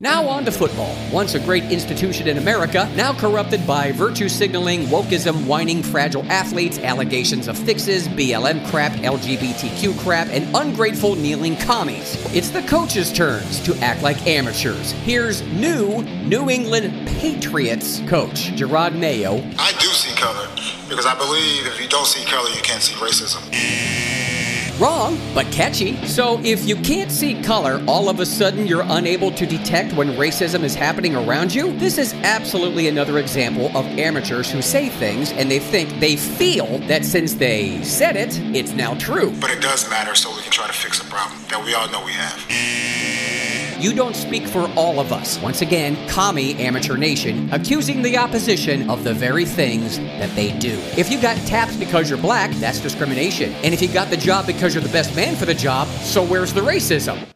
Now on to football. Once a great institution in America, now corrupted by virtue signaling, wokeism, whining, fragile athletes, allegations of fixes, BLM crap, LGBTQ crap, and ungrateful kneeling commies. It's the coaches' turns to act like amateurs. Here's new New England Patriots coach Jerod Mayo. I do see color because I believe if you don't see color, you can't see racism. Wrong, but catchy. So if you can't see color, all of a sudden you're unable to detect when racism is happening around you? This is absolutely another example of amateurs who say things and they think they feel that since they said it, it's now true. But it does matter so we can try to fix a problem that we all know we have. You don't speak for all of us. Once again, commie amateur nation accusing the opposition of the very things that they do. If you got tapped because you're black, that's discrimination. And if you got the job because you're the best man for the job, so where's the racism?